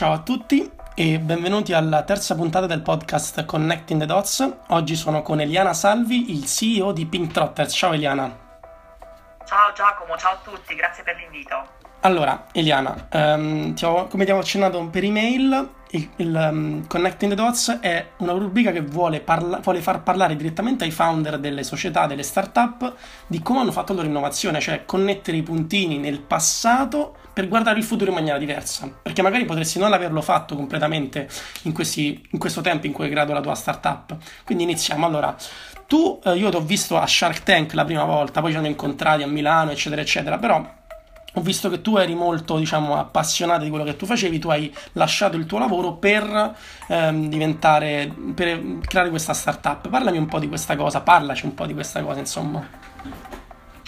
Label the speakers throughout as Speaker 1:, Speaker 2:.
Speaker 1: Ciao a tutti e benvenuti alla terza puntata del podcast Connecting the Dots. Oggi sono con Eliana Salvi, il CEO di Pink Trotters. Ciao Eliana.
Speaker 2: Giacomo, ciao a tutti, grazie per l'invito.
Speaker 1: Allora, Eliana, um, ho, come avevo accennato per email, il, il um, Connecting the Dots è una rubrica che vuole, parla- vuole, far parlare direttamente ai founder delle società, delle start-up, di come hanno fatto la loro innovazione, cioè connettere i puntini nel passato per guardare il futuro in maniera diversa. Perché magari potresti non averlo fatto completamente in, questi, in questo tempo in cui hai creato la tua startup. Quindi iniziamo. Allora, tu, eh, io ti ho visto a Shark Tank la prima volta, poi ci hanno incontrati a Milano, eccetera, eccetera, però ho visto che tu eri molto, diciamo, appassionato di quello che tu facevi, tu hai lasciato il tuo lavoro per ehm, diventare, per creare questa startup. Parlami un po' di questa cosa, parlaci un po' di questa cosa, insomma.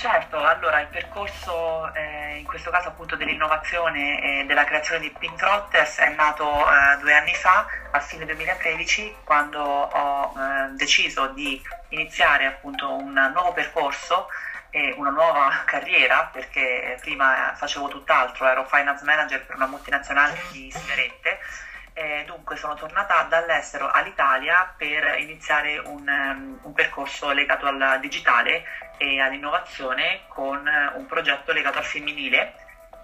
Speaker 2: Certo, allora il percorso eh, in questo caso appunto dell'innovazione e della creazione di Pink Trotters è nato eh, due anni fa, a fine 2013, quando ho eh, deciso di iniziare appunto un nuovo percorso e una nuova carriera perché prima facevo tutt'altro, ero finance manager per una multinazionale di sigarette e dunque sono tornata dall'estero all'Italia per iniziare un, um, un, percorso legato al digitale e all'innovazione con un progetto legato al femminile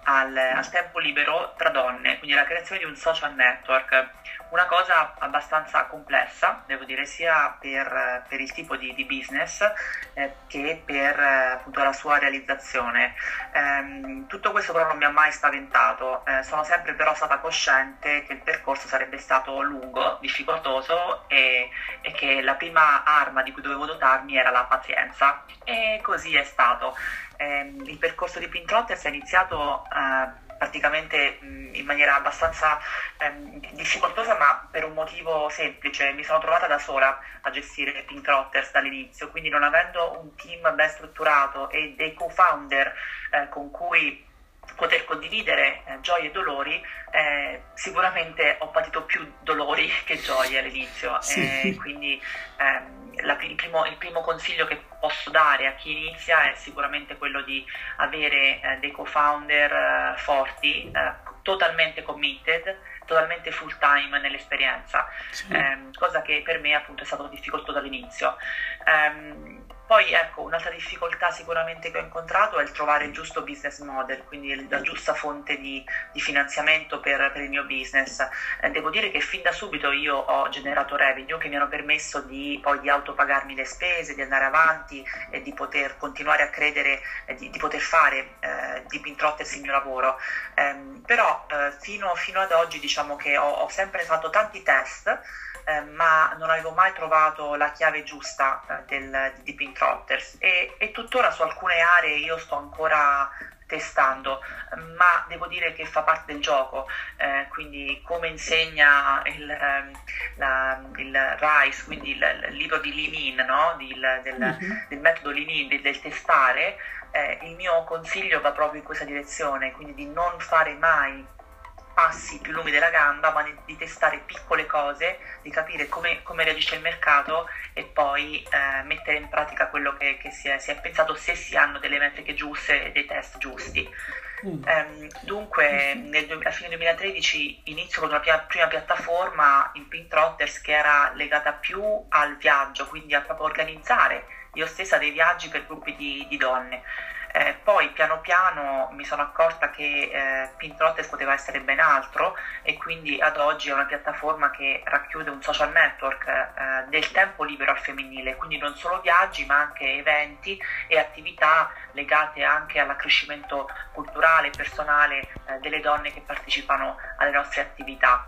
Speaker 2: al, al, tempo libero tra donne, quindi la creazione di un social network, una cosa abbastanza complessa, devo dire, sia per, per il tipo di, di business eh, che per appunto la sua realizzazione. Eh, tutto questo però non mi ha mai spaventato, eh, sono sempre però stata cosciente che il percorso sarebbe stato lungo, difficoltoso e, e che la prima arma di cui dovevo dotarmi era la pazienza. E così è stato. Eh, il percorso di Pintrotters è iniziato eh, praticamente mh, in maniera abbastanza ehm, difficoltosa ma per un motivo semplice, mi sono trovata da sola a gestire Pintrotters dall'inizio, quindi non avendo un team ben strutturato e dei co-founder eh, con cui poter condividere eh, gioie e dolori, eh, sicuramente ho patito più dolori che gioie all'inizio, sì. quindi ehm, la, il, primo, il, primo, consiglio che posso dare a chi inizia è sicuramente quello di avere eh, dei co-founder eh, forti, eh, totalmente committed, totalmente full time nell'esperienza, sì. ehm, cosa che per me appunto è stato difficoltoso dall'inizio. Ehm, poi ecco, un'altra difficoltà sicuramente che ho incontrato è il trovare il giusto business model, quindi la giusta fonte di, di finanziamento per, per, il mio business. Eh, devo dire che fin da subito io ho generato revenue che mi hanno permesso di, poi di autopagarmi le spese, di andare avanti e di poter continuare a credere, eh, di, di, poter fare eh, di Pintrotters il mio lavoro. Eh, però fino, fino, ad oggi diciamo che ho, ho sempre fatto tanti test eh, ma non avevo mai trovato la chiave giusta eh, del, di Pink Trotters e, e tuttora su alcune aree io sto ancora testando, ma devo dire che fa parte del gioco, eh, quindi come insegna il, eh, la, il RISE, quindi il, il, libro di Lean no? del, del, mm-hmm. del, metodo Lean del, del testare, eh, il mio consiglio va proprio in questa direzione, quindi di non fare mai passi più lunghi della gamba, ma di, di testare piccole cose, di capire come, come, reagisce il mercato e poi eh, mettere in pratica quello che, che si, è, si, è, pensato se si hanno delle metriche giuste e dei test giusti. Mm. Um, dunque, nel, a fine 2013 inizio con una prima, prima piattaforma in Pink Trotters che era legata più al viaggio, quindi a proprio organizzare io stessa dei viaggi per gruppi di, di donne. Eh, poi piano piano mi sono accorta che eh, Pinterest poteva essere ben altro e quindi ad oggi è una piattaforma che racchiude un social network eh, del tempo libero al femminile, quindi non solo viaggi ma anche eventi e attività legate anche all'accrescimento culturale e personale eh, delle donne che partecipano alle nostre attività.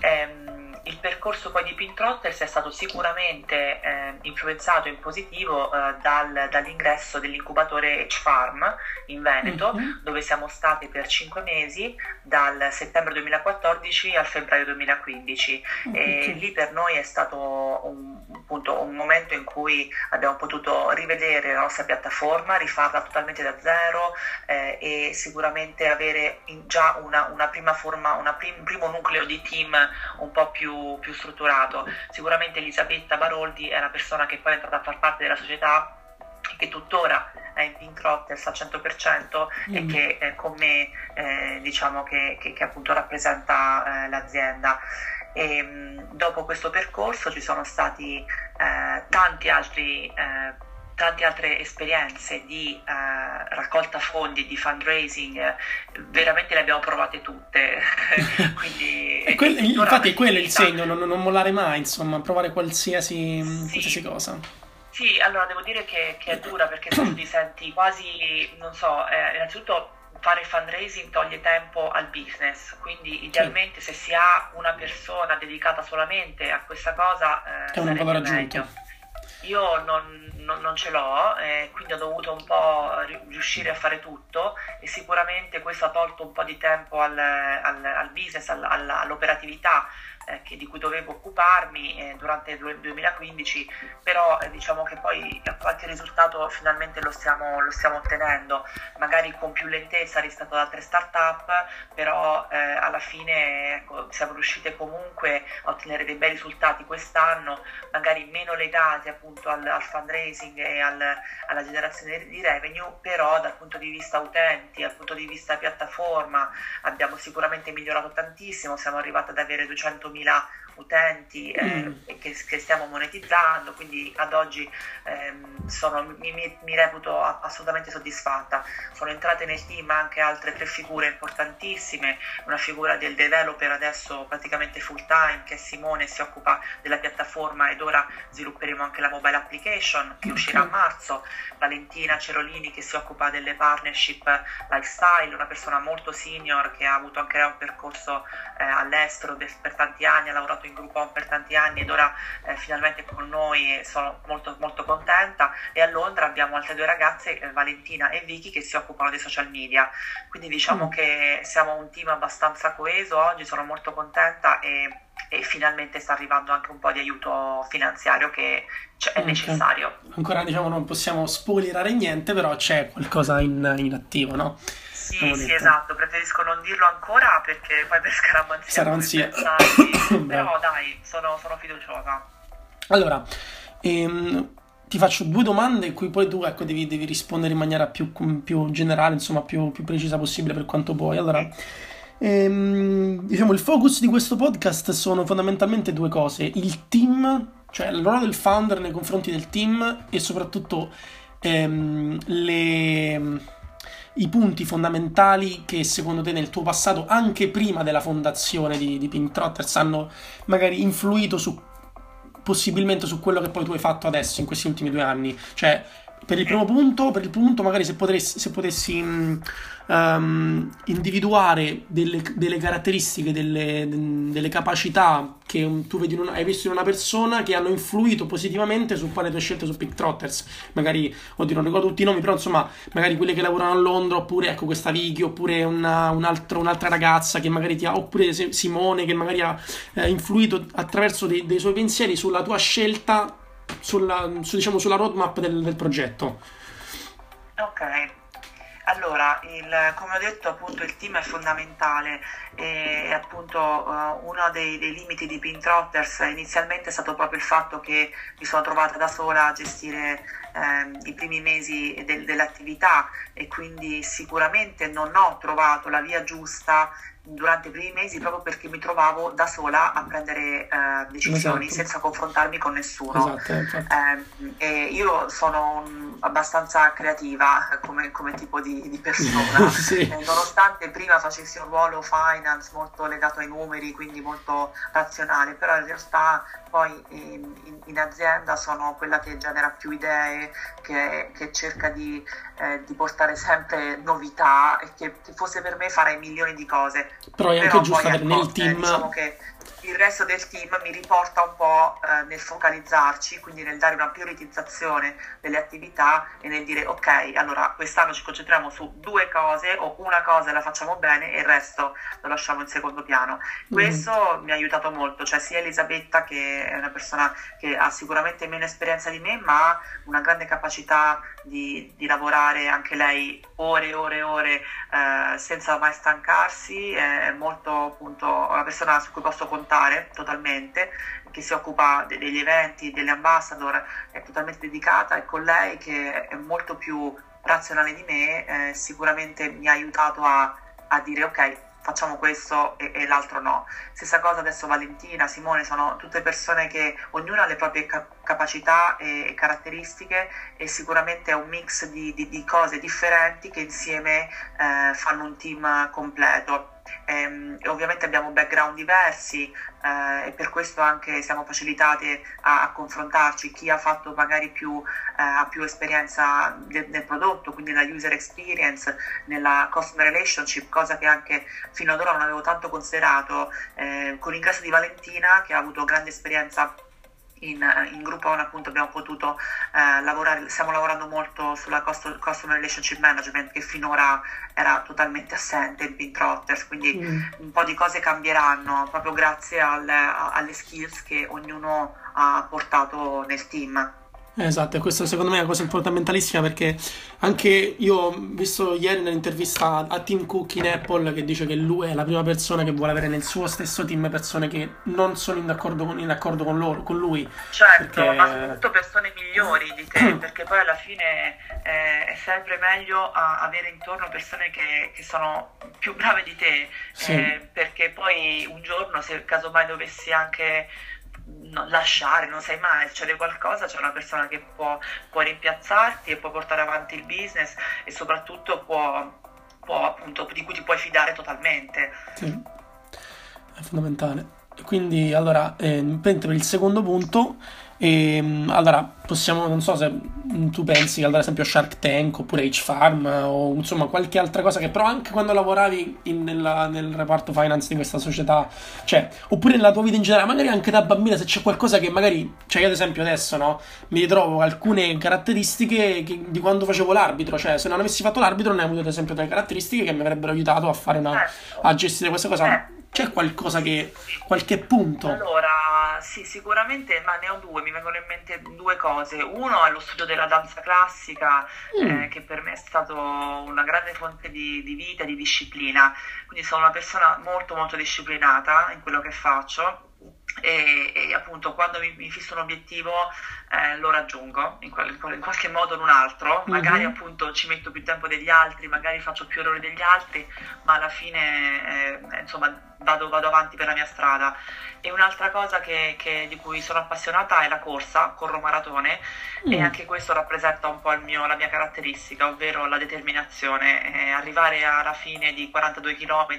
Speaker 2: Ehm, il percorso poi di Pintrotters è stato sicuramente eh, influenzato in positivo eh, dal, dall'ingresso dell'incubatore H-Farm in Veneto, mm-hmm. dove siamo stati per cinque mesi, dal settembre 2014 al febbraio 2015. Mm-hmm. E lì per noi è stato un, appunto, un momento in cui abbiamo potuto rivedere la nostra piattaforma, rifarla totalmente da zero eh, e sicuramente avere già una, una prima forma, una prim, un primo nucleo di team un po' più più, strutturato. Sicuramente Elisabetta Baroldi è una persona che poi è entrata a far parte della società che tuttora è in Pink Rotters al 100% mm. e che eh, con me eh, diciamo che, che, che, appunto rappresenta eh, l'azienda. E, mh, mm, dopo questo percorso ci sono stati eh, tanti altri eh, tante altre esperienze di eh, raccolta fondi, di fundraising, veramente le abbiamo provate tutte. Quindi,
Speaker 1: quel, infatti è quello il segno, non, non, mollare mai, insomma, provare qualsiasi, sì. qualsiasi cosa.
Speaker 2: Sì, allora devo dire che, che è dura perché tu ti senti quasi, non so, eh, innanzitutto fare fundraising toglie tempo al business, quindi idealmente sì. se si ha una persona dedicata solamente a questa cosa eh, è un valore aggiunto io non, non, non ce l'ho, eh, quindi ho dovuto un po' riuscire a fare tutto e sicuramente questo ha tolto un po' di tempo al, al, al business, al, all'operatività eh, che, di cui dovevo occuparmi eh, durante il 2015, però eh, diciamo che poi qualche risultato finalmente lo stiamo, lo stiamo, ottenendo, magari con più lentezza rispetto ad altre start-up, però eh, alla fine ecco, siamo riusciti comunque a ottenere dei bei risultati quest'anno, magari meno legati appunto al, al fundraising e al, alla generazione di revenue, però dal punto di vista utenti, dal punto di vista piattaforma abbiamo sicuramente migliorato tantissimo, siamo arrivati ad avere 200 2000 utenti eh, mm. che, che, stiamo monetizzando, quindi ad oggi ehm, sono, mi, mi, mi, reputo assolutamente soddisfatta. Sono entrate nel team anche altre tre figure importantissime, una figura del developer adesso praticamente full time che è Simone, si occupa della piattaforma ed ora svilupperemo anche la mobile application che uscirà a marzo, Valentina Cerolini che si occupa delle partnership lifestyle, una persona molto senior che ha avuto anche un percorso eh, all'estero per tanti anni, ha lavorato in gruppo per tanti anni ed ora eh, finalmente con noi sono molto, molto contenta e a Londra abbiamo altre due ragazze, eh, Valentina e Vicky, che si occupano dei social media. Quindi diciamo mm. che siamo un team abbastanza coeso oggi, sono molto contenta e, e finalmente sta arrivando anche un po' di aiuto finanziario che è okay. necessario.
Speaker 1: Ancora diciamo non possiamo spoilerare niente, però c'è qualcosa in, in attivo, no?
Speaker 2: Sì, sì, esatto, preferisco non dirlo ancora perché poi per scaramanzia.
Speaker 1: Scaramanzia.
Speaker 2: Però dai, sono, sono fiduciosa.
Speaker 1: Allora, ehm, ti faccio due domande in cui poi tu ecco, devi, devi rispondere in maniera più, più generale, insomma, più, più, precisa possibile per quanto puoi. Allora, ehm, diciamo, il focus di questo podcast sono fondamentalmente due cose. Il team, cioè il ruolo del founder nei confronti del team e soprattutto ehm, le i punti fondamentali che secondo te nel tuo passato, anche prima della fondazione di, di Pink Trotters, hanno magari influito su, possibilmente su quello che poi tu hai fatto adesso in questi ultimi due anni? Cioè, per il primo punto, per il punto magari se, potresti, se potessi um, individuare delle, delle caratteristiche, delle, delle, capacità che tu vedi una, hai visto in una persona che hanno influito positivamente su quale tue scelte su Pick Trotters. Magari, oddio, non ricordo tutti i nomi, però insomma, magari quelle che lavorano a Londra, oppure ecco questa Vicky, oppure una, un altro, un'altra ragazza che magari ti ha, oppure Simone che magari ha eh, influito attraverso dei, dei suoi pensieri sulla tua scelta sulla, su, diciamo, sulla roadmap del, del progetto.
Speaker 2: Ok, allora, il, come ho detto, appunto il team è fondamentale e appunto uh, uno dei, dei, limiti di Pintrotters inizialmente è stato proprio il fatto che mi sono trovata da sola a gestire ehm, i primi mesi del, dell'attività e quindi sicuramente non ho trovato la via giusta durante i primi mesi proprio perché mi trovavo da sola a prendere eh, decisioni esatto. senza confrontarmi con nessuno. Esatto, esatto. Eh, io sono un, abbastanza creativa come, come tipo di, di persona, sì. eh, nonostante prima facessi un ruolo finance molto legato ai numeri, quindi molto razionale, però in realtà poi in, in, in azienda sono quella che genera più idee, che, che cerca di, eh, di, portare sempre novità e che, che fosse per me fare milioni di cose
Speaker 1: però è anche giusto avere nel team
Speaker 2: diciamo che il resto del team mi riporta un po' eh, nel focalizzarci, quindi nel dare una prioritizzazione delle attività e nel dire ok, allora quest'anno ci concentriamo su due cose o una cosa la facciamo bene e il resto lo lasciamo in secondo piano. Questo mm. mi ha aiutato molto, cioè sia Elisabetta che è una persona che ha sicuramente meno esperienza di me, ma ha una grande capacità di, di lavorare anche lei ore e ore e ore eh, senza mai stancarsi, è molto appunto una persona su cui posso contare totalmente, che si occupa de- degli eventi, delle ambassador, è totalmente dedicata e con lei che è molto più razionale di me, eh, sicuramente mi ha aiutato a, a dire ok, facciamo questo e, e, l'altro no. Stessa cosa adesso Valentina, Simone, sono tutte persone che ognuno ha le proprie ca- capacità e, e, caratteristiche e sicuramente è un mix di, di, di cose differenti che insieme eh, fanno un team completo. Ehm, ovviamente abbiamo background diversi eh, e per questo anche siamo facilitati a, a confrontarci. Chi ha fatto magari più, eh, ha più esperienza de, nel prodotto, quindi nella user experience, nella customer relationship, cosa che anche fino ad ora non avevo tanto considerato. Eh, con l'ingresso di Valentina, che ha avuto grande esperienza in, in Groupon appunto abbiamo potuto eh, lavorare, stiamo lavorando molto sulla cost, Customer Relationship Management che finora era totalmente assente in Pintrotters, quindi mm. un po' di cose cambieranno proprio grazie alle, alle skills che ognuno ha portato nel team.
Speaker 1: Esatto, e questa secondo me è una cosa fondamentalissima perché anche io ho visto ieri nell'intervista a Tim Cook in Apple che dice che lui è la prima persona che vuole avere nel suo stesso team persone che non sono in accordo con, in accordo con, loro, con lui.
Speaker 2: Certo, perché... ma soprattutto persone migliori di te, perché poi alla fine eh, è sempre meglio avere intorno persone che, che, sono più brave di te, sì. eh, perché poi un giorno se casomai dovessi anche no, lasciare, non sai mai, succede qualcosa, c'è una persona che può, può, rimpiazzarti e può portare avanti il business e soprattutto può, può appunto, di cui ti puoi fidare totalmente.
Speaker 1: Sì, è fondamentale. Quindi allora, eh, per il secondo punto e, ehm, allora, possiamo, non so se tu pensi ad esempio Shark Tank oppure H-Farm o insomma qualche altra cosa che però anche quando lavoravi in, nella, nel reparto finance di questa società, cioè, oppure nella tua vita in generale, magari anche da bambina se c'è qualcosa che magari, cioè io ad esempio adesso, no, mi ritrovo alcune caratteristiche che, di quando facevo l'arbitro, cioè se non avessi fatto l'arbitro ne ho avuto ad esempio delle caratteristiche che mi avrebbero aiutato a fare una, a gestire questa cosa. C'è qualcosa che, qualche punto?
Speaker 2: Allora, sì, sicuramente, ma ne ho due, mi vengono in mente due cose. Uno è lo studio della danza classica, mm. eh, che per me è stato una grande fonte di, di vita, di disciplina. Quindi sono una persona molto molto disciplinata in quello che faccio e, e, appunto quando mi, mi, fisso un obiettivo eh, lo raggiungo in, qual, in, qualche modo o in un altro, mhm. magari mm-hmm. appunto ci metto più tempo degli altri, magari faccio più errori degli altri, ma alla fine eh, insomma vado, vado, avanti per la mia strada. E un'altra cosa che, che, di cui sono appassionata è la corsa, corro maratone mm. e anche questo rappresenta un po' mio, la mia caratteristica, ovvero la determinazione. Eh, arrivare alla fine di 42 km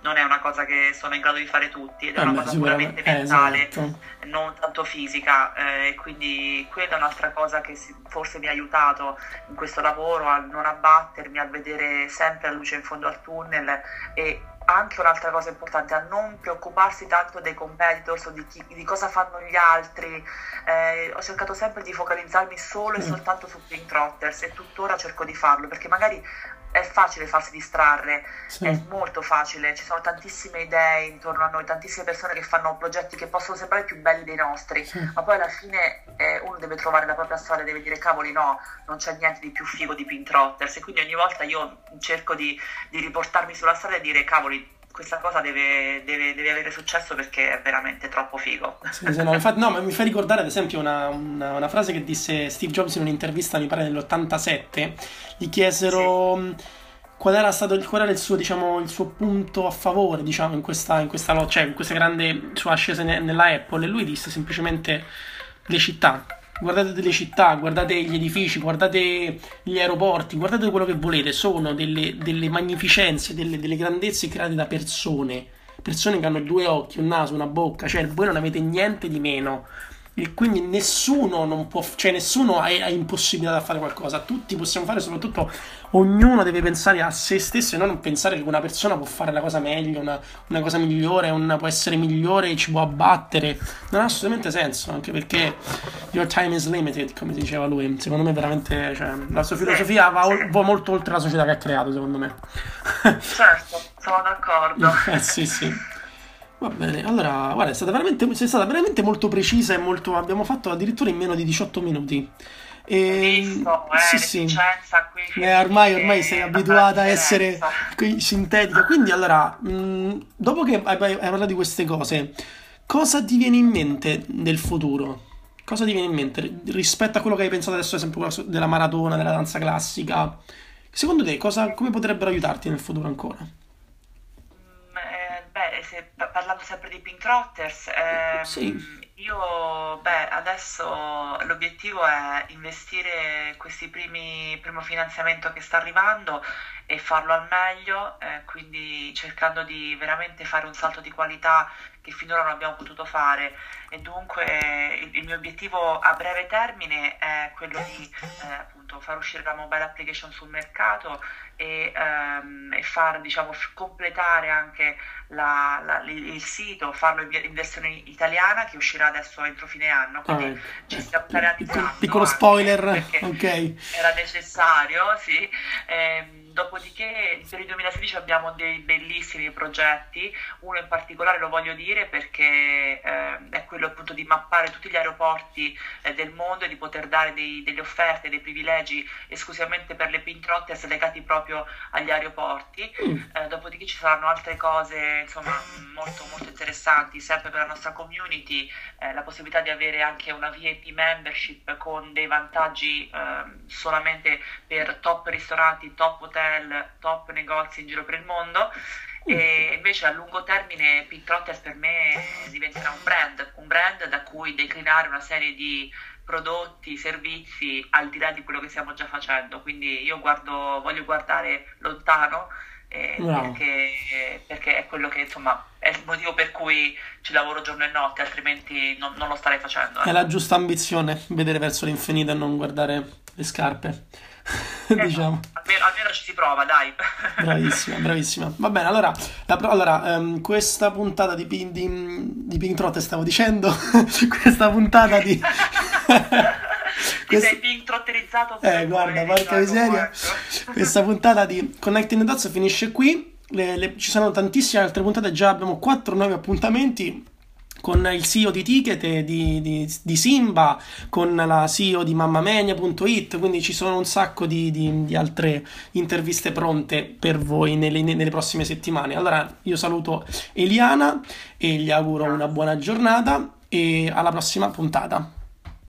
Speaker 2: non è una cosa che sono in grado di fare tutti ed è eh una cosa puramente mentale, esatto. non tanto fisica. Eh, quindi quella è un'altra cosa che si, forse mi ha aiutato in questo lavoro a non abbattermi, a vedere sempre la luce in fondo al tunnel e anche un'altra cosa importante, a non preoccuparsi tanto dei competitors o di, chi, di cosa fanno gli altri. Eh, ho cercato sempre di focalizzarmi solo e mm. soltanto su Pink Trotters e tuttora cerco di farlo perché magari è facile farsi distrarre, sì. è molto facile, ci sono tantissime idee intorno a noi, tantissime persone che fanno progetti che possono sembrare più belli dei nostri, sì. ma poi alla fine eh, uno deve trovare la propria strada, deve dire cavoli no, non c'è niente di più figo di Pin Trotters e quindi ogni volta io cerco di, di riportarmi sulla strada e dire cavoli questa cosa deve, deve, deve, avere successo perché è veramente troppo figo.
Speaker 1: Sì, no, infatti, no, ma mi fa ricordare ad esempio una, una, una, frase che disse Steve Jobs in un'intervista, mi pare nell'87, gli chiesero... Sì. Qual era, stato, qual era il, suo, diciamo, il suo punto a favore diciamo, in questa, in questa, cioè, in questa grande sua ascesa nella Apple e lui disse semplicemente le città guardate delle città, guardate gli edifici, guardate gli aeroporti, guardate quello che volete, sono delle, delle magnificenze, delle, delle, grandezze create da persone, persone che hanno due occhi, un naso, una bocca, cioè voi non avete niente di meno e quindi nessuno non può, cioè nessuno ha, ha impossibilità da fare qualcosa, tutti possiamo fare, soprattutto ognuno deve pensare a se stesso e non pensare che una persona può fare la cosa meglio, una, una cosa migliore, una, può essere migliore e ci può abbattere. Non ha assolutamente senso, anche perché your time is limited, come diceva lui. Secondo me veramente, cioè, la sua filosofia va, va, molto oltre la società che ha creato, secondo me.
Speaker 2: certo, sono d'accordo.
Speaker 1: eh sì, sì. Va bene, allora, guarda, è stata veramente, sei stata veramente molto precisa e molto. Abbiamo fatto addirittura in meno di 18 minuti.
Speaker 2: E, Visto, eh, sì, sì.
Speaker 1: Qui, eh, ormai, ormai sei abituata a essere qui, sintetica. Quindi, allora, mh, dopo che hai, hai, parlato di queste cose, cosa ti viene in mente del futuro? Cosa ti viene in mente rispetto a quello che hai pensato adesso, ad esempio, della maratona, della danza classica? Secondo te, cosa, come potrebbero aiutarti nel futuro ancora?
Speaker 2: Parlando sempre di Pink Trotters, ehm,
Speaker 1: sì.
Speaker 2: io beh, adesso l'obiettivo è investire questi primi primo finanziamento che sta arrivando e farlo al meglio, eh, quindi cercando di veramente fare un salto di qualità che finora non abbiamo potuto fare e dunque il, il mio obiettivo a breve termine è quello di eh, appunto far uscire la mobile application sul mercato e, ehm, e far diciamo completare anche la, la, il sito, farlo in, versione italiana che uscirà adesso entro fine anno, quindi ah, ci stiamo
Speaker 1: piccolo, piccolo spoiler, ok.
Speaker 2: Era necessario, sì. Ehm, Dopodiché per il 2016 abbiamo dei bellissimi progetti, uno in particolare lo voglio dire perché eh, è quello appunto di mappare tutti gli aeroporti eh, del mondo e di poter dare dei, delle offerte, dei privilegi esclusivamente per le pin trotters legati proprio agli aeroporti. Mm. Eh, dopodiché ci saranno altre cose insomma molto molto interessanti, sempre per la nostra community, eh, la possibilità di avere anche una VIP membership con dei vantaggi ehm, solamente per top ristoranti, top hotel hotel, top negozi in giro per il mondo e invece a lungo termine Pintrotters per me diventerà un brand, un brand da cui declinare una serie di prodotti, servizi al di là di quello che stiamo già facendo. Quindi io guardo, voglio guardare lontano eh, perché, perché, è quello che insomma è il motivo per cui ci lavoro giorno e notte, altrimenti non, non lo starei facendo.
Speaker 1: Eh. È la giusta ambizione, vedere verso l'infinito e non guardare le scarpe. Eh, diciamo.
Speaker 2: Almeno, almeno, ci si prova, dai.
Speaker 1: bravissima, bravissima. Va bene, allora, la, allora um, questa puntata di, di, di Pink Trotte stavo dicendo, questa puntata di...
Speaker 2: Ti sei pink trotterizzato
Speaker 1: Eh, guarda, porca miseria. Questa puntata di Connecting the Dots finisce qui. Le, le, ci sono tantissime altre puntate, già abbiamo quattro nuovi appuntamenti con il CEO di Ticket di, di, di, Simba, con la CEO di mammamania.it, quindi ci sono un sacco di, di, altre interviste pronte per voi nelle, nelle, prossime settimane. Allora io saluto Eliana e gli auguro una buona giornata e alla prossima puntata.